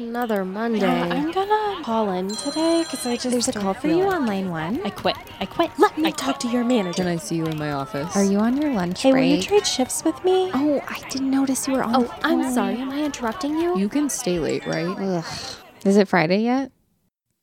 Another Monday. I'm gonna call in today because I just There's a call for you on line one. I quit. I quit. Let me I talk to your manager. Can I see you in my office? Are you on your lunch break? Hey, will you trade shifts with me? oh, I didn't notice you were on. Oh, the I'm sorry. Am I interrupting you? You can stay late, right? Ugh. Is it Friday yet?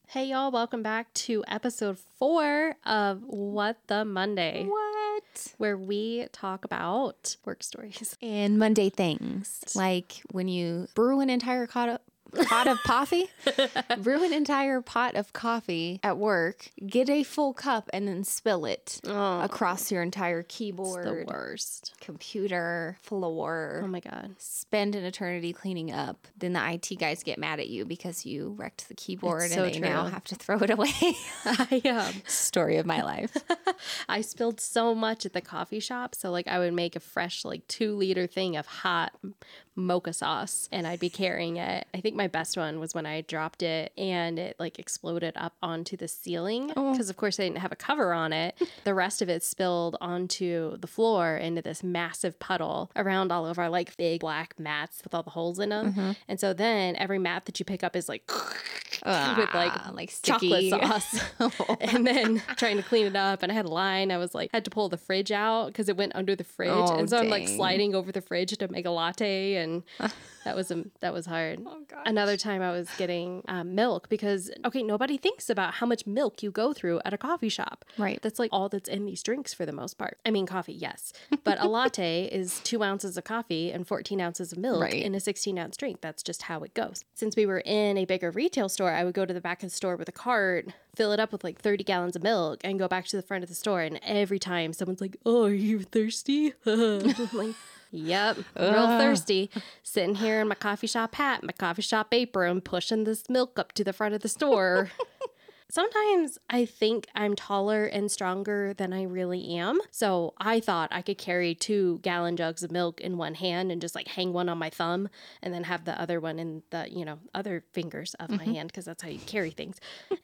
Hey, y'all. Welcome back to episode four of What the Monday, What? where we talk about work stories. And Monday things like when you brew an entire pot of, pot of coffee, brew an entire pot of coffee at work, get a full cup, and then spill it Oh, across your entire keyboard, the worst. computer, floor. Oh my god. spend an eternity cleaning up. Then the IT guys get mad at you because you wrecked the keyboard It's and so they now have to throw it away. I um, Story of my life. I spilled so much at the coffee shop. So like I would make a fresh like two liter thing of hot mocha sauce and I'd be carrying it. I think my best one was when I dropped it and it like exploded up onto the ceiling oh. because of course I didn't have a cover on it. The rest of it spilled onto the floor into this massive puddle around all of our like big black mats with all the holes in them. Mm-hmm. And so then every mat that you pick up is like with like Ah, like chocolate sauce. and then trying to clean it up and I had a line. I was like had to pull the fridge out because it went under the fridge. Oh, and so I'm like sliding over the fridge to make a latte and that was a, that was hard. Oh. Another time I was getting um, milk because okay, nobody thinks about how much milk you go through at a coffee shop. Right. That's like all that's in these drinks for the most part. I mean, coffee, yes, but a latte is two ounces of coffee and 14 ounces of milk Right. in a 16 ounce drink. That's just how it goes. Since we were in a bigger retail store, I would go to the back of the store with a cart, fill it up with like 30 gallons of milk, and go back to the front of the store. And every time someone's like, "Oh, are you thirsty?" I'm like. Yep, real thirsty. Sitting here in my coffee shop hat, my coffee shop apron, pushing this milk up to the front of the store. Sometimes I think I'm taller and stronger than I really am. So I thought I could carry two gallon jugs of milk in one hand and just like hang one on my thumb and then have the other one in the, you know, other fingers of my mm-hmm. hand because that's how you carry things.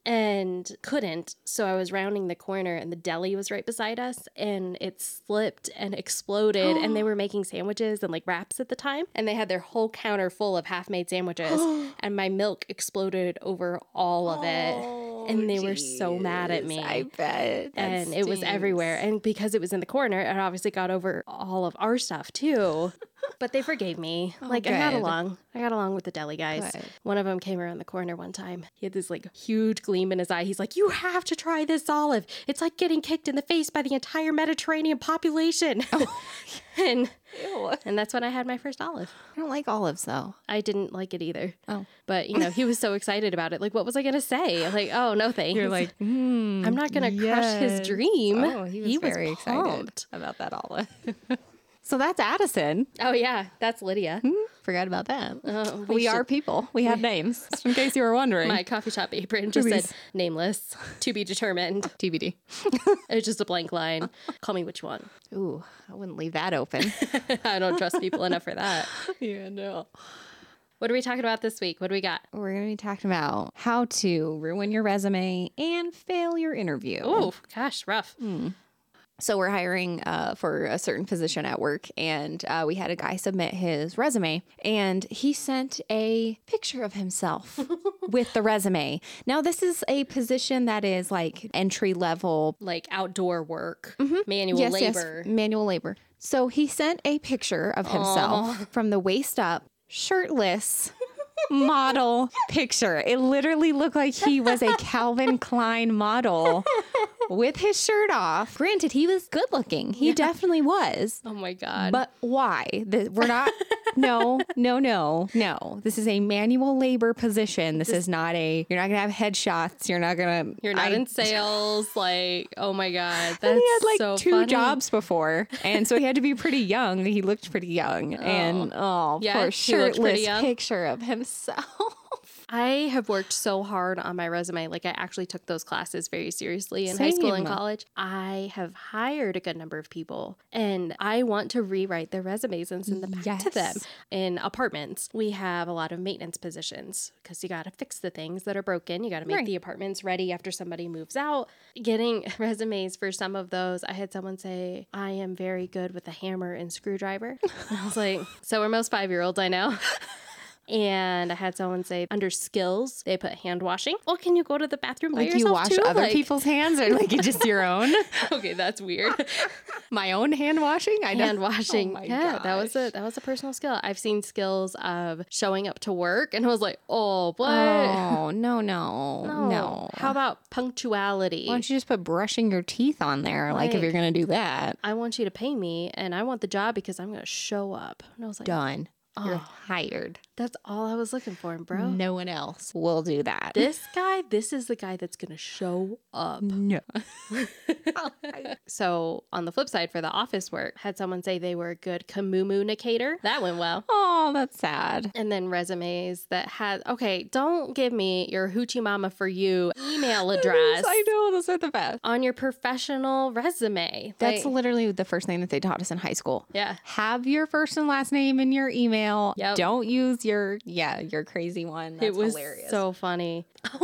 and couldn't. So I was rounding the corner and the deli was right beside us and it slipped and exploded. and they were making sandwiches and like wraps at the time. And they had their whole counter full of half made sandwiches. and my milk exploded over all of it and they were so mad at me. I bet. That and it was everywhere. And because it was in the corner, it obviously got over all of our stuff too. but they forgave me. like I got along. I got along with the deli guys. Good. One of them came around the corner one time. He had this like huge gleam in his eye. He's like, "You have to try this olive. It's like getting kicked in the face by the entire Mediterranean population." and Ew. and that's when I had my first olive. I don't like olives though. I didn't like it either. Oh. But you know, he was so excited about it. Like, what was I gonna say? Like, oh no, thanks. hmm, I'm not gonna crush his dream. Oh, he was very excited about that olive. so that's Addison. Oh yeah, that's Lydia. Forgot about that. Uh, we should- are people. We have names. Just in case you were wondering. My coffee shop apron just said nameless, to be determined. TBD. It's just a blank line. Call me what you want. Ooh, I wouldn't leave that open. I don't trust people enough for that. yeah, no. What are we talking about this week? What do we got? We're going to be talking about how to ruin your resume and fail your interview. Oh gosh, rough. So we're hiring uh, for a certain position at work, and uh, we had a guy submit his resume, and he sent a picture of himself with the resume. Now, this is a position that is like entry level Like outdoor work, manual yes, labor. Yes, manual labor. So he sent a picture of himself from the waist up, shirtless. model picture. It literally looked like he was a Calvin Klein model with his shirt off. Granted, he was good looking. He definitely was. Oh my god. But why? The, we're not. No, no, no, no. This is a manual labor position. This is not a. You're not gonna have headshots. You're not gonna. You're not I- in sales. Like, oh my god, that's and he had like so two funny. jobs before, and so he had to be pretty young. He looked pretty young, oh. and oh, Yeah, poor he looked pretty shirtless young. picture of himself. I have worked so hard on my resume. Like I actually took those classes very seriously in high school and college. I have hired a good number of people and I want to rewrite their resumes and send them back to them. In apartments, we have a lot of maintenance positions because you got to fix the things that are broken. You got to make Right. the apartments ready after somebody moves out. Getting resumes for some of those, I had someone say, I am very good with a hammer and screwdriver. And I was like, so are most five year olds I know. And I had someone say under skills, they put hand washing. Well, can you go to the bathroom by Like you wash too? other Like- people's hands or like just your own? Okay, that's weird. My own hand washing? I know. hand oh washing. Oh my yeah, that was a that was a personal skill. I've seen skills of showing up to work, and I was like, oh, what? Oh, no, no, no. no. How about punctuality? Why don't you just put brushing your teeth on there? Like, if you're going to do that, I want you to pay me, and I want the job because I'm going to show up. And I was like, done. You're ah. Oh. hired. that's all I was looking for, bro. No one else will do that. This guy, this is the guy that's going to show up. no. So, on the flip side, for the office work, had someone say they were a good communicator. That went well. oh, that's sad. And then resumes that had, okay, don't give me your hoochie mama for you email address I know. Those are the best. on your professional resume. That's Like, literally the first thing that they taught us in high school. yeah. Have your first and last name in your email. Yep. Don't use your yeah your crazy one. That's it was hilarious. so funny.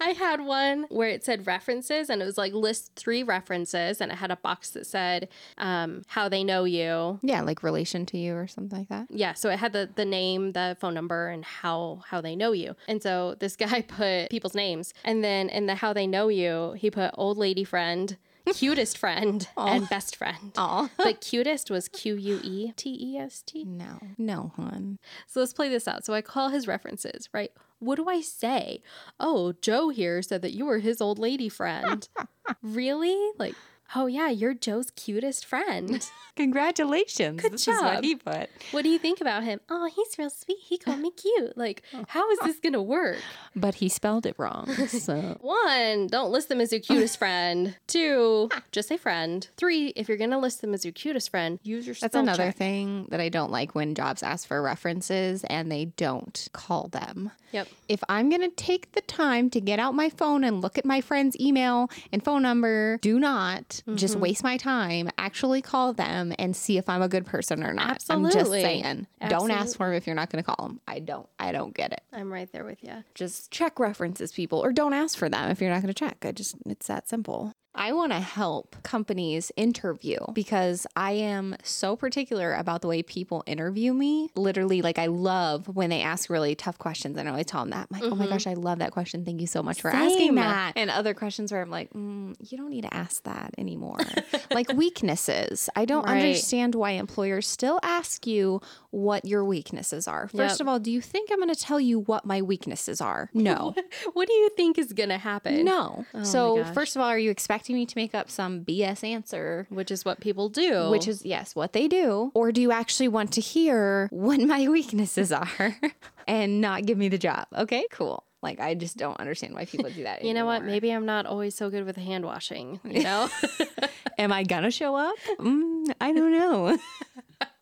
I had one where it said references and it was like list three references and it had a box that said um, how they know you. yeah, like relation to you or something like that. Yeah, so it had the the name, the phone number, and how how they know you. And so this guy put people's names, and then in the how they know you, he put old lady friend, cutest friend, and best friend. Oh But cutest was Q U E T E S T. no, no, hon. So let's play this out. So I call his references, right? What do I say? Oh, Joe here said that you were his old lady friend. really? Like, oh yeah, you're Joe's cutest friend. Congratulations. Good this is what job. he put. What do you think about him? Oh, he's real sweet. He called me cute. Like, how is this gonna work? But he spelled it wrong. So One, don't list them as your cutest friend. Two, just say friend. Three, if you're gonna list them as your cutest friend, use your that's another check. thing that I don't like when jobs ask for references and they don't call them. Yep. If I'm going to take the time to get out my phone and look at my friend's email and phone number, do not just mm-hmm. waste my time. Actually call them and see if I'm a good person or not. I'm just Absolutely. saying. Don't ask for them if you're not going to call them. I don't. I don't get it. I'm right there with you. Just check references, people, or don't ask for them if you're not going to check. I just, it's that simple. I want to help companies interview because I am so particular about the way people interview me. Literally, like, I love when they ask really tough questions. And I always tell them that. I'm like, oh my gosh, I love that question. Thank you so much for asking that. And other questions where I'm like, mm, you don't need to ask that anymore. like weaknesses. I don't Right. understand why employers still ask you what your weaknesses are. First Yep. of all, do you think I'm going to tell you what my weaknesses are? No. What do you think is gonna happen? No. Oh so, first of all, are you expecting me to make up some BS answer? Which is what people do. Which is, yes, what they do. Or do you actually want to hear what my weaknesses are and not give me the job? Okay, cool. Like, I just don't understand why people do that. you know what? Maybe I'm not always so good with hand washing. You know? Am I gonna show up? Mm, I don't know.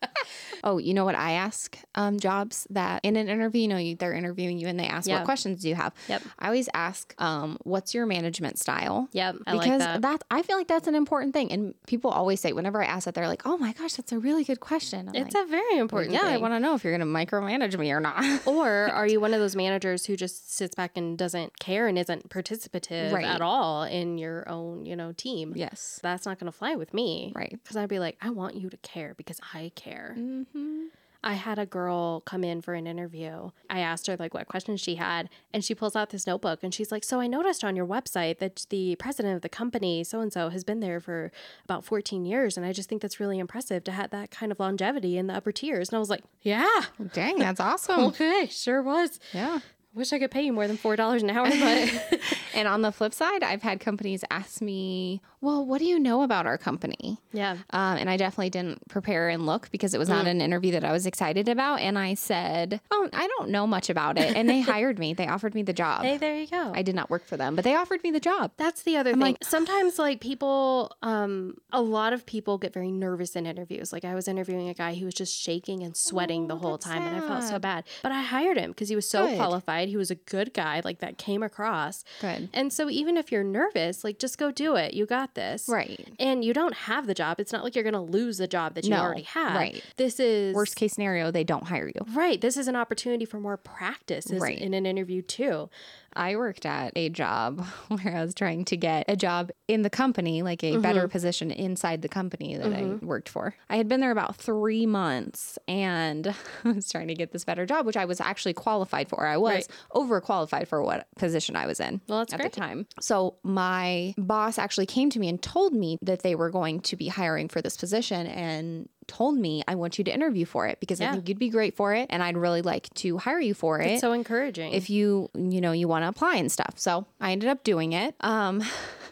oh, you know what I ask um, jobs that in an interview, you know, you, they're interviewing you and they ask Yeah. what questions do you have. Yep. I always ask, um, what's your management style? yep. I because like that. I feel like that's an important thing, and people always say whenever I ask that, they're like, "Oh my gosh, that's a really good question." I'm It's like, a very important yeah, I want to know if you're going to micromanage me or not. or are you one of those managers who just sits back and doesn't care and isn't participative Right. at all in your own, you know, team? yes, That's not going to fly with me. right. Because I'd be like, I want you to care because I care. Mm-hmm. I had a girl come in for an interview. I asked her like what questions she had, and she pulls out this notebook and she's like, "So I noticed on your website that the president of the company, so and so, has been there for about 14 years, and I just think that's really impressive to have that kind of longevity in the upper tiers." And I was like, "Yeah, Dang, that's awesome. okay, sure was. yeah. Wish I could pay you more than four dollars an hour, but And on the flip side, I've had companies ask me, "Well, what do you know about our company?" yeah, Um, and I definitely didn't prepare and look because it was not an interview that I was excited about. And I said, "Oh, I don't know much about it." And they hired me. They offered me the job. hey, there you go. I did not work for them, but they offered me the job. That's the other thing. like- Sometimes, like people, um, a lot of people get very nervous in interviews. Like I was interviewing a guy who was just shaking and sweating the Oh, whole that's time, and I felt so bad. But I hired him because he was so Good. qualified. He was a good guy. Like that came across. Good. And so even if you're nervous, like just go do it. You got this. Right. And you don't have the job. It's not like you're going to lose the job that you No, already have. right. This is Worst case scenario, they don't hire you. Right. This is an opportunity for more practice Right. in an interview too. I worked at a job where I was trying to get a job in the company, like a better mm-hmm. position inside the company that I mm-hmm. worked for. I had been there about three months and I was trying to get this better job, which I was actually qualified for. I was Right. overqualified for what position I was in Well, that's at great. the time. So my boss actually came to me and told me that they were going to be hiring for this position and told me, I want you to interview for it because I think you'd be great for it and I'd really like to hire you for it It's so encouraging. if you you know you want to apply and stuff. So i ended up doing it. Um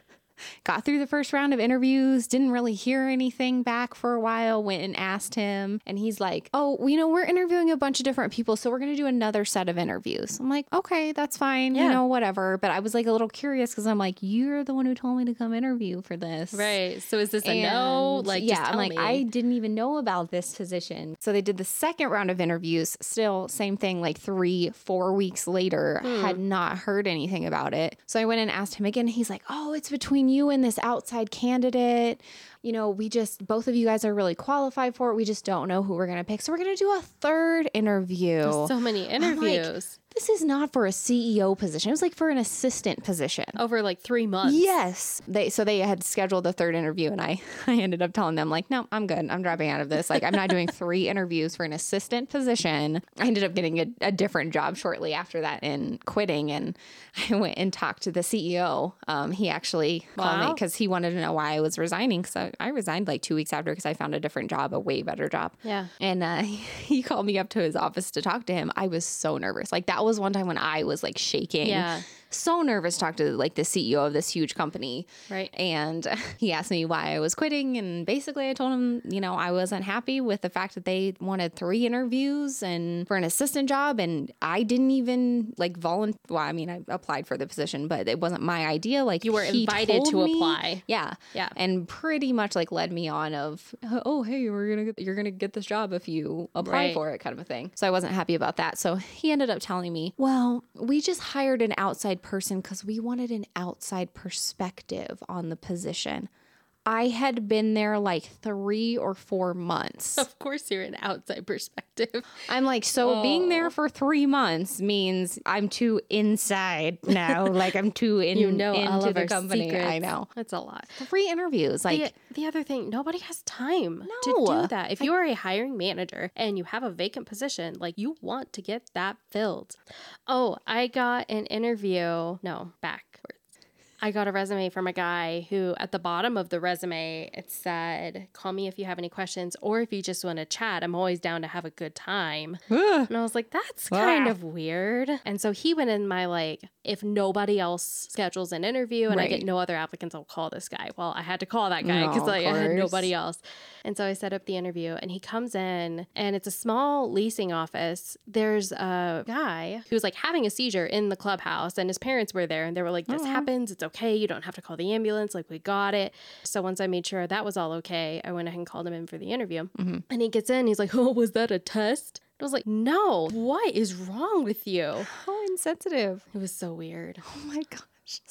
got through the first round of interviews didn't really hear anything back for a while went and asked him and he's like oh you know we're interviewing a bunch of different people so we're going to do another set of interviews i'm like okay that's fine you know whatever but i was like a little curious because i'm like you're the one who told me to come interview for this right. So is this a no? Like, yeah, I'm like, me. I didn't even know about this position. So they did the second round of interviews. Still, same thing. Like three, four weeks later, Hmm. had not heard anything about it. So I went and asked him again. He's like, "Oh, it's between you and this outside candidate. You know, we just both of you guys are really qualified for it. We just don't know who we're gonna pick. So we're gonna do a third interview." so many interviews this is not for a CEO position. It was like for an assistant position. over like three months. Yes. They so they had scheduled the third interview and I I ended up telling them like, "No, I'm good. I'm dropping out of this. Like, I'm not doing three interviews for an assistant position." I ended up getting a, a different job shortly after that and quitting and I went and talked to the CEO. Um, he actually called me cuz he wanted to know why I was resigning cuz I, I resigned like 2 weeks after cuz I found a different job, a way better job. Yeah. And uh, he called me up to his office to talk to him. I was so nervous. Like that was one time when I was like shaking. Yeah. So nervous to talk to like the CEO of this huge company. Right. And he asked me why I was quitting. And basically I told him, you know, I wasn't happy with the fact that they wanted three interviews and for an assistant job. And I didn't even like volunteer. Well, I mean, I applied for the position, but it wasn't my idea. Like You were invited to me- apply. Yeah. Yeah. And pretty much like led me on of, oh, hey, we're going to get, you're going to get this job if you apply Right. for it kind of a thing. So I wasn't happy about that. So he ended up telling me, well, we just hired an outside person because we wanted an outside perspective on the position. I had been there like three or four months. Of course, you're an outside perspective. I'm like, so being Oh. there for three months means I'm too inside now. like I'm too in, You know into all of the our company. secrets. I know. That's a lot. Three interviews. Like, the, the other thing, nobody has time to do that. If you are a hiring manager and you have a vacant position, like you want to get that filled. Oh, I got an interview. No, backwards. I got a resume from a guy who, at the bottom of the resume, it said, Call me if you have any questions or if you just want to chat. I'm always down to have a good time. And I was like, that's kind of weird. And so he went in my like, if nobody else schedules an interview and I get no other applicants, I'll call this guy. Well, I had to call that guy because No, of I had nobody else. And so I set up the interview and he comes in and it's a small leasing office. There's a guy who's like having a seizure in the clubhouse and his parents were there and they were like, this happens. It's okay. You don't have to call the ambulance. Like, we got it. So once I made sure that was all okay, I went ahead and called him in for the interview. And he gets in. He's like, oh, was that a test? I was like, no, what is wrong with you? how insensitive. It was so weird. Oh my gosh.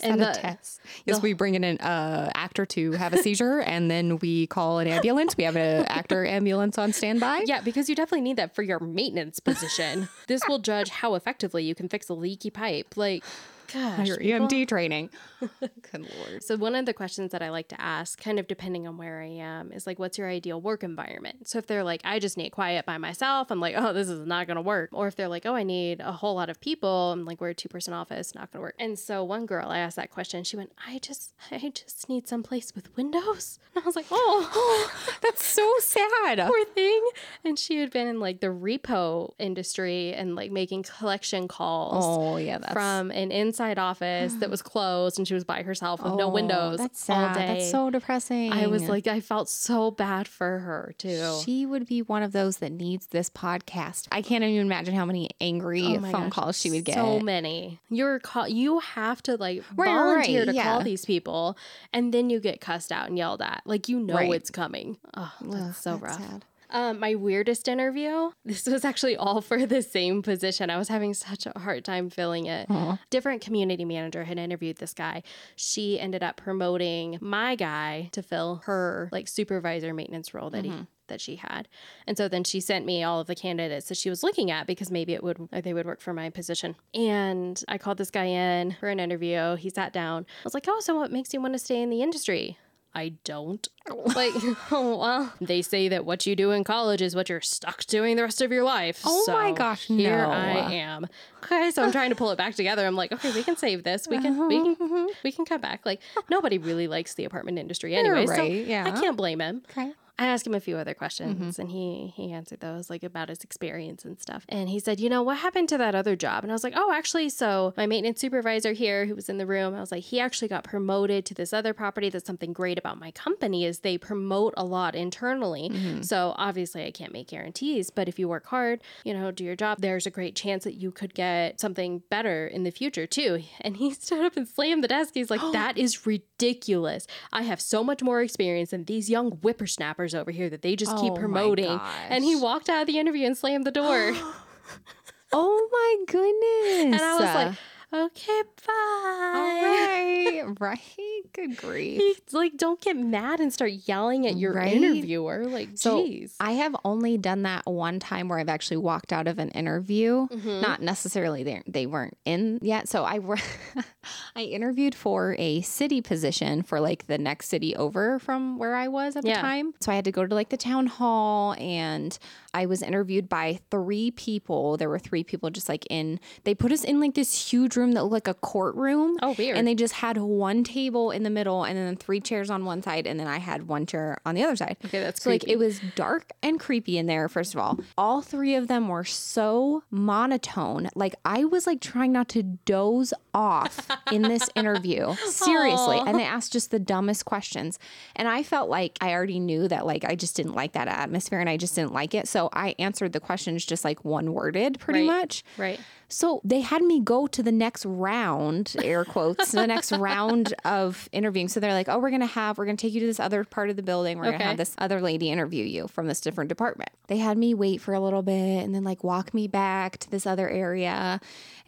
And the- test. Yes, we bring in an uh, actor to have a seizure, and then we call an ambulance. We have an actor ambulance on standby. Yeah, because you definitely need that for your maintenance position. this will judge how effectively you can fix a leaky pipe. Like, gosh. Your people- EMT training. Good lord. So one of the questions that I like to ask, kind of depending on where I am, is like, what's your ideal work environment? So if they're like, I just need quiet by myself, I'm like, oh, this is not gonna work. Or if they're like, oh, I need a whole lot of people, I'm like, we're a two person office, not gonna work. And so one girl, I asked that question, she went, I just, I just need some place with windows. And I was like, oh, oh That's so sad. poor thing. And she had been in like the repo industry and like making collection calls. Oh yeah, that's From an inside office that was closed, and she was by herself with no Oh, windows That's all sad. day. That's so depressing. I was like, I felt so bad for her too. She would be one of those that needs this podcast. I can't even imagine how many angry Oh phone gosh, calls she would get. So many. You're call. You have to like right, volunteer right, to yeah. call these people, and then you get cussed out and yelled at. Like you know Right. it's coming. Oh, that's Ugh, so that's rough. sad. Um, my weirdest interview. This was actually all for the same position. I was having such a hard time filling it. Different community manager had interviewed this guy. She ended up promoting my guy to fill her like supervisor maintenance role that he that she had. And so then she sent me all of the candidates that she was looking at because maybe it would they would work for my position. And I called this guy in for an interview. He sat down. I was like, "Oh, so what makes you want to stay in the industry?" I don't. Like, oh, well, they say that what you do in college is what you're stuck doing the rest of your life. Oh my So gosh, here no. I am. Okay, so I'm trying to pull it back together. I'm like, okay, we can save this. We can, we can, uh-huh. we can cut back. Like, nobody really likes the apartment industry anyway. so yeah. I can't blame him. Okay. I asked him a few other questions mm-hmm. and he he answered those like about his experience and stuff. And he said, "You know, what happened to that other job?" And I was like, "Oh, actually, so my maintenance supervisor here who was in the room, I was like, he actually got promoted to this other property. That's something great about my company is they promote a lot internally. Mm-hmm. So, obviously, I can't make guarantees, but if you work hard, you know, do your job, there's a great chance that you could get something better in the future too." And he stood up and slammed the desk. He's like, "That is ridiculous. I have so much more experience than these young whippersnappers over here that they just keep Oh promoting. And he walked out of the interview and slammed the door. Oh my goodness. and I was like, okay, bye. All right. right. Good grief. He- like, don't get mad and start yelling at your Right? interviewer. Like, So jeez. I have only done that one time where I've actually walked out of an interview. Mm-hmm. Not necessarily they they weren't in yet. So I wor- I interviewed for a city position for like the next city over from where I was at the time. So I had to go to like the town hall and I was interviewed by three people. There were three people just like in they put us in like this huge room that looked like a courtroom. Oh, weird. And they just had one table in the middle and then three chairs on one side and then I had one chair on the other side. Okay, that's so like it was dark and creepy in there first of all. All three of them were so monotone. Like I was like trying not to doze off in this interview. Seriously. And they asked just the dumbest questions. And I felt like I already knew that like I just didn't like that atmosphere and I just didn't like it. So I answered the questions just like one worded pretty Right. much. right. So they had me go to the next round, air quotes, the next round of interviewing. So they're like, oh, we're going to have, we're going to take you to this other part of the building. We're going to have this other lady interview you from this different department. They had me wait for a little bit and then like walk me back to this other area.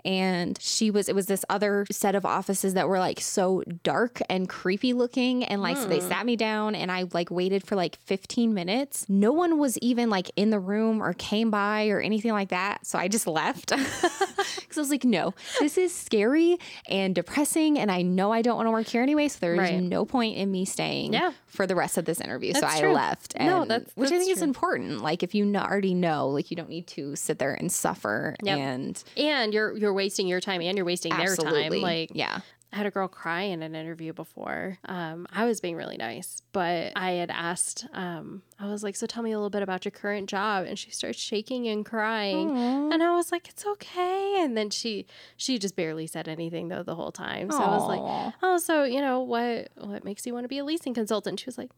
And she was, it was this other set of offices that were like so dark and creepy looking. And like, so they hmm. sat me down and I like waited for like 15 minutes. No one was even like in the room or came by or anything like that. So I just left. Because I was like, no, this is scary and depressing, and I know I don't want to work here anyway. So there's Right. no point in me staying Yeah. for the rest of this interview. so That's I true. left. No, and- that's- which I that's think is important. Like if you already know, like you don't need to sit there and suffer. Yep. And And you're you're wasting your time and you're wasting their time. Like, yeah, I had a girl cry in an interview before. Um, I was being really nice, but I had asked, um, I was like, So tell me a little bit about your current job. And she starts shaking and crying. And I was like, It's okay. And then she she just barely said anything though the whole time. So I was like, Oh, so you know, what what makes you want to be a leasing consultant? She was like,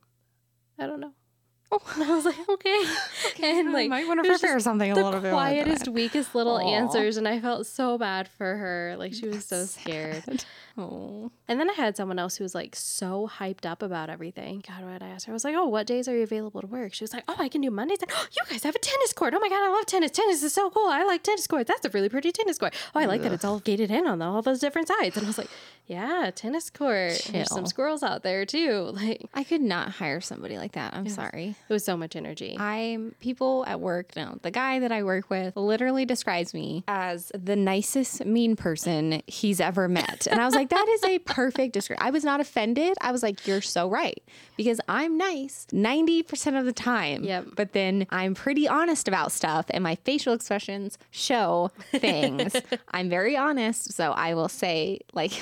I don't know. And I was like, okay. And like might want to prepare something a the little bit than quietest, weakest little Aw. answers, and I felt so bad for her. Like she was so scared. Oh. And then I had someone else who was like so hyped up about everything. God, what I ask her? I was like, "Oh, what days are you available to work?" She was like, "Oh, I can do Mondays." And, oh, you guys have a tennis court. Oh my god, I love tennis. Tennis is so cool. I like tennis courts. That's a really pretty tennis court. Oh, I like that it's all gated in on all those different sides. And I was like, "Yeah, tennis court. There's some squirrels out there too." Like I could not hire somebody like that. I'm sorry. it was so much energy. I'm people at work. No, the guy that I work with literally describes me as the nicest mean person he's ever met. And I was like, that is a perfect description. I was not offended. I was like, you're so right because I'm nice 90% of the time. Yep. But then I'm pretty honest about stuff and my facial expressions show things. I'm very honest. So I will say, like,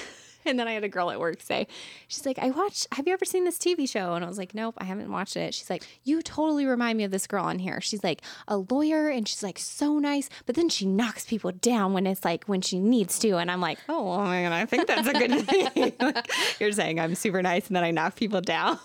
And then I had a girl at work say, she's like, I watched, have you ever seen this TV show? And I was like, nope, I haven't watched it. She's like, you totally remind me of this girl on here. She's like a lawyer and she's like so nice, but then she knocks people down when it's like when she needs to. And I'm like, oh, well, man, I think that's a good thing. Like, you're saying I'm super nice and then I knock people down.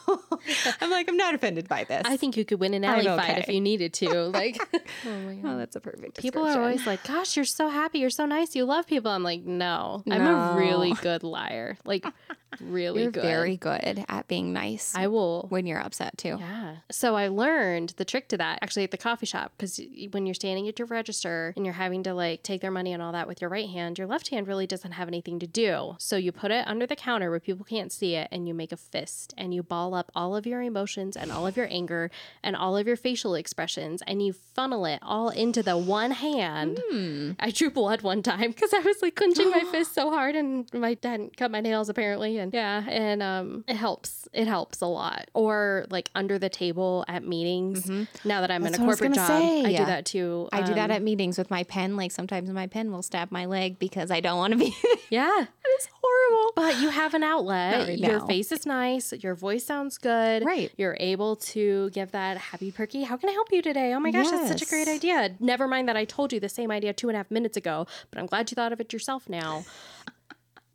I'm like, I'm not offended by this. I think you could win an alley fight if you needed to. Like, oh my god. oh, that's a perfect People are always like, "Gosh, you're so happy, you're so nice, you love people." I'm like, "No, I'm a really good liar. Like, really You're good. very good at being nice I will. when you're upset too. Yeah. So I learned the trick to that actually at the coffee shop because when you're standing at your register and you're having to like take their money and all that with your right hand, your left hand really doesn't have anything to do. So you put it under the counter where people can't see it and you make a fist and you ball up all of your emotions and all of your anger and all of your facial expressions and you funnel it all into the one hand. Hmm. I drew blood one time because I was like clenching my fist so hard and my dad cut my nails apparently and yeah. and um it helps it helps a lot. Or like under the table at meetings now that I'm That's in a what I corporate job say. I do that too I do that Um, at meetings with my pen. Like sometimes my pen will stab my leg because I don't want to be. yeah. It's horrible. but you have an outlet. Right your face is nice. Your voice sounds good. Right. you're able to give that happy perky how can I help you today? Oh my gosh that's such a great idea. Never mind that I told you the same idea two and a half minutes ago but I'm glad you thought of it yourself now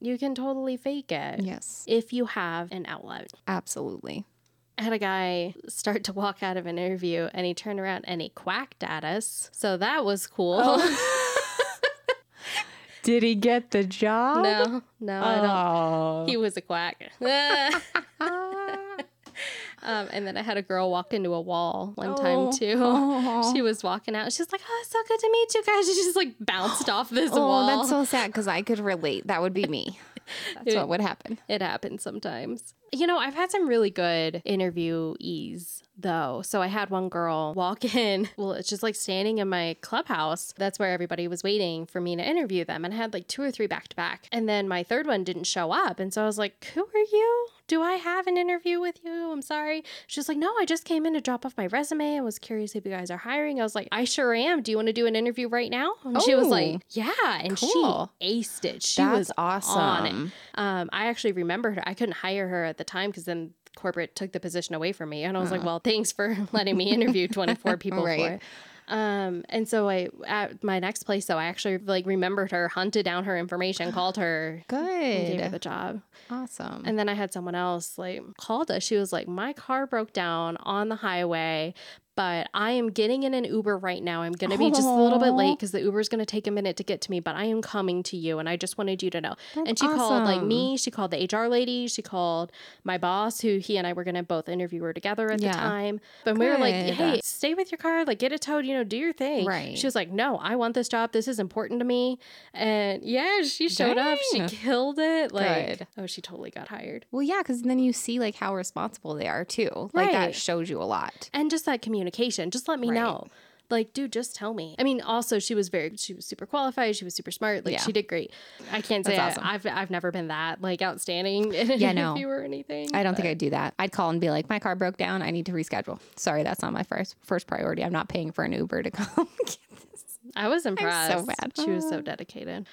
you can totally fake it Yes, if you have an outlet. absolutely. I had a guy start to walk out of an interview and he turned around and he quacked at us. So that was cool. Oh. Did he get the job? no, no, I don't. Oh. He was a quack. um, and then I had a girl walk into a wall one time Oh. too. Oh. She was walking out. She's like, "Oh, it's so good to meet you guys." She just like bounced off this Oh, wall. that's so sad because I could relate. That would be me. That's what would happen. It happens sometimes. You know, I've had some really good interviewees though. So I had one girl walk in. Well, it's just like standing in my clubhouse. That's where everybody was waiting for me to interview them. And I had like two or three back to back. And then my third one didn't show up. And so I was like, Who are you? Do I have an interview with you? I'm sorry. She's like, No, I just came in to drop off my resume. I was curious if you guys are hiring. I was like, I sure am. Do you want to do an interview right now? And she was Oh, like, Yeah. And cool. she aced it. She That's was awesome. Um, I actually remembered her. I couldn't hire her at the time because then corporate took the position away from me, and I was like, "Well, thanks for letting me interview 24 people Right. for it." Um, and so I at my next place, though, I actually like remembered her, hunted down her information, called her, and gave her the job. Awesome. And then I had someone else like called us. She was like, "My car broke down on the highway." But I am getting in an Uber right now. I'm going to be just a little bit late because the Uber is going to take a minute to get to me, but I am coming to you. And I just wanted you to know. That's and she called like me. She called the HR lady. She called my boss, who he and I were going to both interview her together at Yeah. the time. But we were like, hey, stay with your car. Like, get it towed, you know, do your thing. Right. She was like, no, I want this job. This is important to me. And yeah, she showed up. She killed it. Like, Good. oh, she totally got hired. well, yeah, because then you see like how responsible they are too. Like that shows you a lot. and just that communication just let me Right. know like dude just tell me i mean also she was very she was super qualified she was super smart like Yeah. she did great i can't say That's I, awesome. i've i've never been that like outstanding in an Yeah, no. interview or anything I don't think I'd do that. I'd call and be like, my car broke down. I need to reschedule. Sorry, that's not my first first priority. I'm not paying for an Uber to come. get this. i was impressed bad. she was so ah. dedicated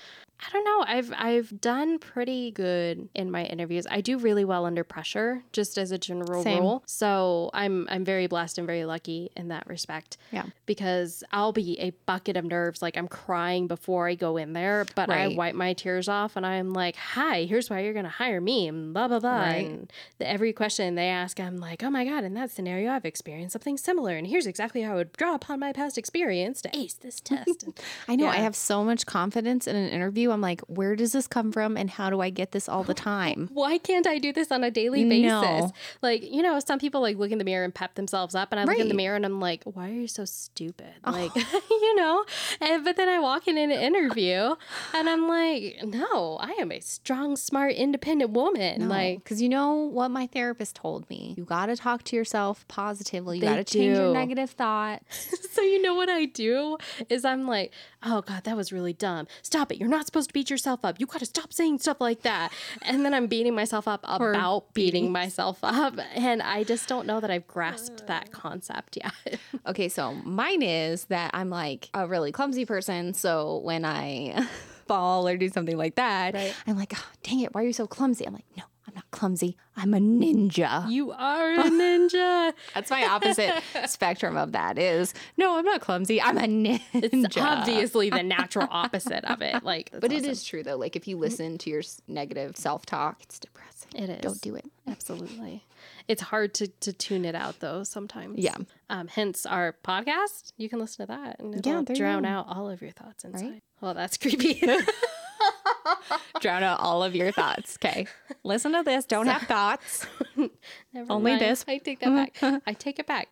i don't know i've i've done pretty good in my interviews i do really well under pressure just as a general Same. rule so i'm i'm very blessed and very lucky in that respect Yeah. because I'll be a bucket of nerves. Like I'm crying before I go in there, but I wipe my tears off and I'm like, hi, here's why you're going to hire me and blah, blah, blah. Right. And the, every question they ask, I'm like, oh my God, in that scenario, I've experienced something similar. And here's exactly how I would draw upon my past experience to ace this test. I know I have so much confidence in an interview. I'm like, where does this come from and how do I get this all the time? why can't I do this on a daily basis? No. Like, you know, some people like look in the mirror and pep themselves up, and I look in the mirror and I'm like, why are you so stupid? Like, you know, and but then I walk in an interview and I'm like, no, I am a strong, smart, independent woman. Like, because you know what my therapist told me. You got to talk to yourself positively. You got to change your negative thoughts. so you know what I do is I'm like, oh God, that was really dumb. Stop it. You're not supposed to beat yourself up. You got to stop saying stuff like that. And then I'm beating myself up about beating myself up. And I just don't know that I've grasped uh. that concept yet. Okay, so mine is that I'm like a really clumsy person. So when I fall or do something like that, Right. I'm like, oh, dang it, why are you so clumsy? I'm like, no, I'm not clumsy. I'm a ninja. you are a ninja. That's my opposite spectrum of that is no, I'm not clumsy. I'm a ninja. It's obviously the natural opposite of it. Like, But it is true though. Like if you listen to your negative self-talk, it's depressing. It is. Don't do it. Absolutely. It's hard to, to tune it out though sometimes. Yeah. Um, hence our podcast. You can listen to that and it'll Yeah, drown out all of your thoughts inside. Right? Well, that's creepy. drown out all of your thoughts. Okay. Listen to this. Don't have thoughts. Never Only mind. this. I take that back. I take it back.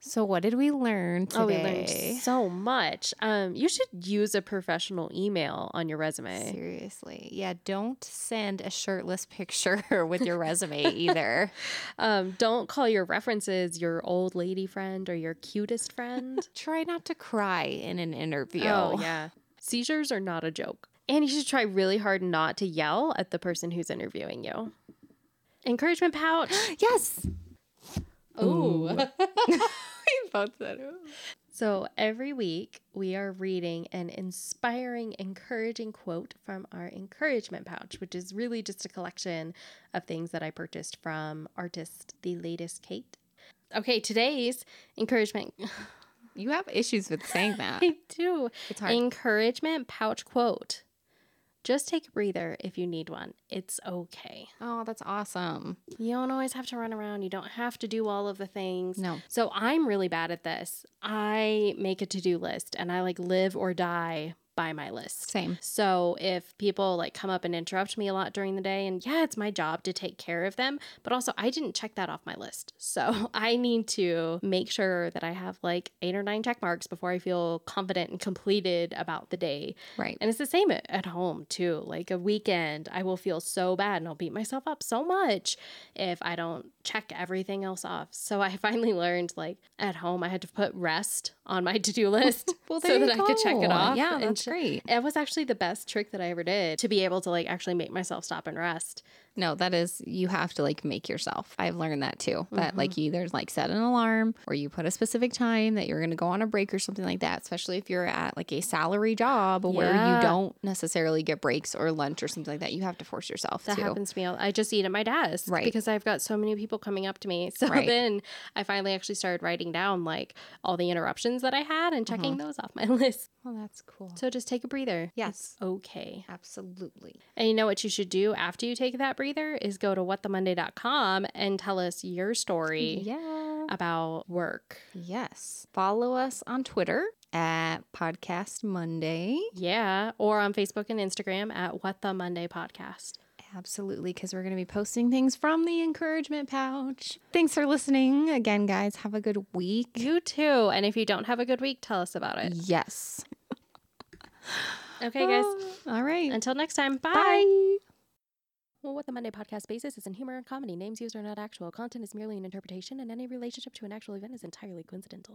So, what did we learn today? Oh, we learned so much. Um, you should use a professional email on your resume. Seriously. Yeah. Don't send a shirtless picture with your resume either. Um, don't call your references your old lady friend or your cutest friend. Try not to cry in an interview. Oh, yeah. Seizures are not a joke. And you should try really hard not to yell at the person who's interviewing you. Encouragement pouch. Yes. Oh. we both said So every week we are reading an inspiring, encouraging quote from our encouragement pouch, which is really just a collection of things that I purchased from artist The Latest Kate. Okay, today's encouragement. You have issues with saying that. I do. It's hard. Encouragement pouch quote. Just take a breather if you need one. It's okay. oh, that's awesome. You don't always have to run around. You don't have to do all of the things. No. So I'm really bad at this. I make a to do list and I like live or die by my list. Same. So if people like come up and interrupt me a lot during the day, and yeah, it's my job to take care of them, but also I didn't check that off my list. So I need to make sure that I have like eight or nine check marks before I feel confident and completed about the day. Right. And it's the same at, at home too. Like a weekend, I will feel so bad and I'll beat myself up so much if I don't check everything else off. So I finally learned like at home, I had to put rest on my to do list Well, so that you I could check it off. Yeah, and great. It was actually the best trick that I ever did to be able to like actually make myself stop and rest. No, that is you have to like make yourself. I've learned that too. That like Mm-hmm. you either like set an alarm or you put a specific time that you're going to go on a break or something like that. Especially if you're at like a salary job where you don't necessarily get breaks or lunch or something like that. You have to force yourself That to. happens to me. I just eat at my desk Right. because I've got so many people coming up to me. So Right. then I finally actually started writing down like all the interruptions that I had and checking Mm-hmm. those off my list. Well, that's cool. So just take a breather. Yes. It's okay. Absolutely. And you know what you should do after you take that breather is go to whatthemonday.com and tell us your story Yeah. about work. Yes. Follow us on Twitter at Podcast Monday. Yeah. Or on Facebook and Instagram at What the Monday Podcast. Absolutely, because we're going to be posting things from the encouragement pouch. Thanks for listening. Again, guys, have a good week. You too. And if you don't have a good week, tell us about it. Yes. Okay, guys. Ah, all right. Until next time. Bye. Bye. Well, what the Monday podcast basis is in humor and comedy. Names used are not actual. Content is merely an interpretation, and any relationship to an actual event is entirely coincidental.